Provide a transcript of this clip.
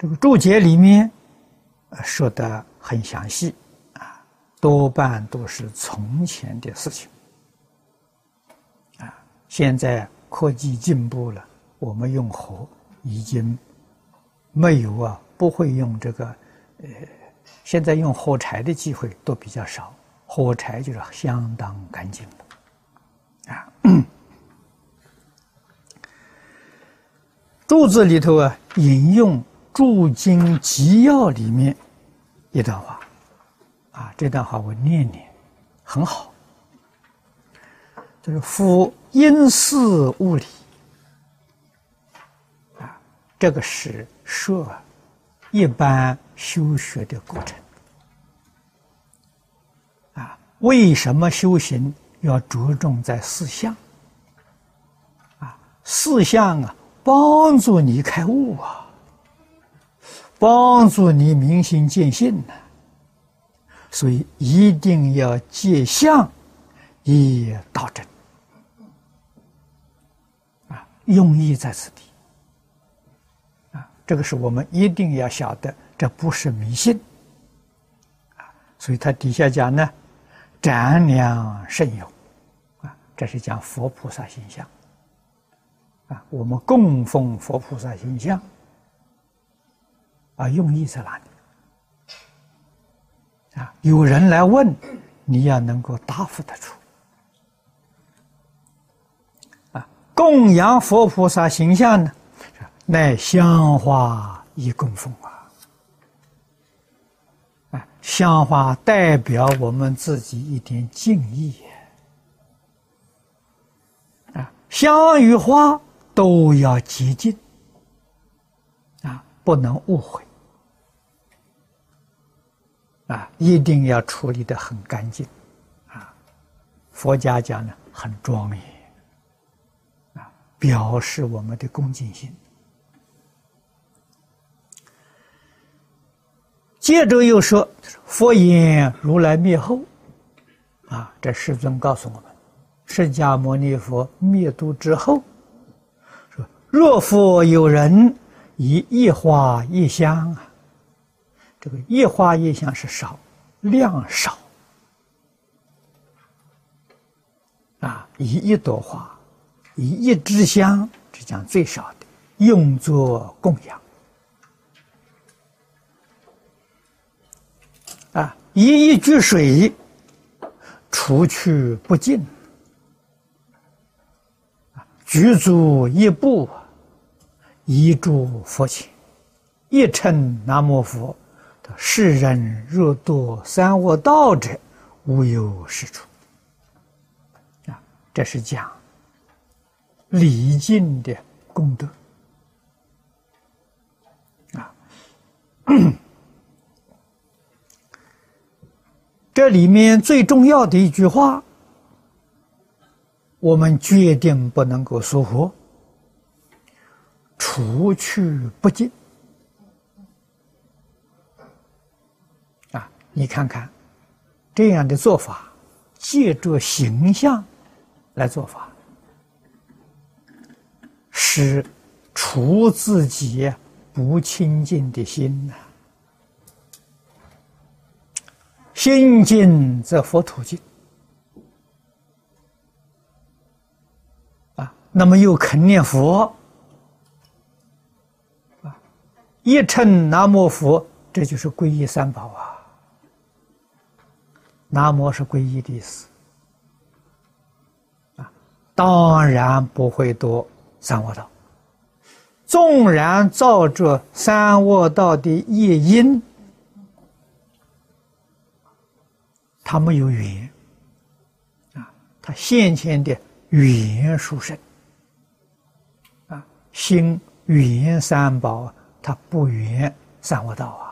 这个注解里面说的很详细啊，多半都是从前的事情啊。现在科技进步了，我们用火已经没有啊，不会用这个呃，现在用火柴的机会都比较少，火柴就是相当干净的啊。注子里头啊，引用。注经集要里面一段话，啊，这段话我念念，很好。就是夫因事物理，啊，这个是说一般修学的过程。啊，为什么修行要着重在四相？啊，四相啊，帮助你开悟啊。帮助你明心见性呢，所以一定要借相以道真。啊，用意在此地。啊，这个是我们一定要晓得，这不是迷信。啊。所以他底下讲呢，瞻量甚有。啊，这是讲佛菩萨形象。啊，我们供奉佛菩萨形象。啊，用意在哪里？啊，有人来问，你要能够答复得出。啊，供养佛菩萨形象呢，乃香花以供奉啊。啊，香花代表我们自己一点敬意。啊，香与花都要洁净。啊，不能误会。啊，一定要处理的很干净，啊，佛家讲呢很庄严，啊，表示我们的恭敬心。接着又说，佛言如来灭后，啊，这世尊告诉我们，释迦牟尼佛灭度之后，说若复有人以一花一香啊。这个一花一香是少，量少啊，以一朵花，以一支香，这讲最少的，用作供养啊，以一句水，除去不尽啊，举足一步，一柱佛前，一称南无佛。世人若堕三恶道者，无有是处。啊，这是讲礼敬的功德。啊，这里面最重要的一句话，我们决定不能够疏忽，除去不敬。你看看，这样的做法，借着形象来做法，是除自己不清净的心呐。心净则佛土净啊，那么又肯念佛啊，一称南无佛，这就是皈依三宝啊。南无是皈依的意思，啊，当然不会多三恶道。纵然造着三恶道的业因，他没有缘，啊，他先前的语言殊胜，啊，心缘三宝，他不缘三恶道啊。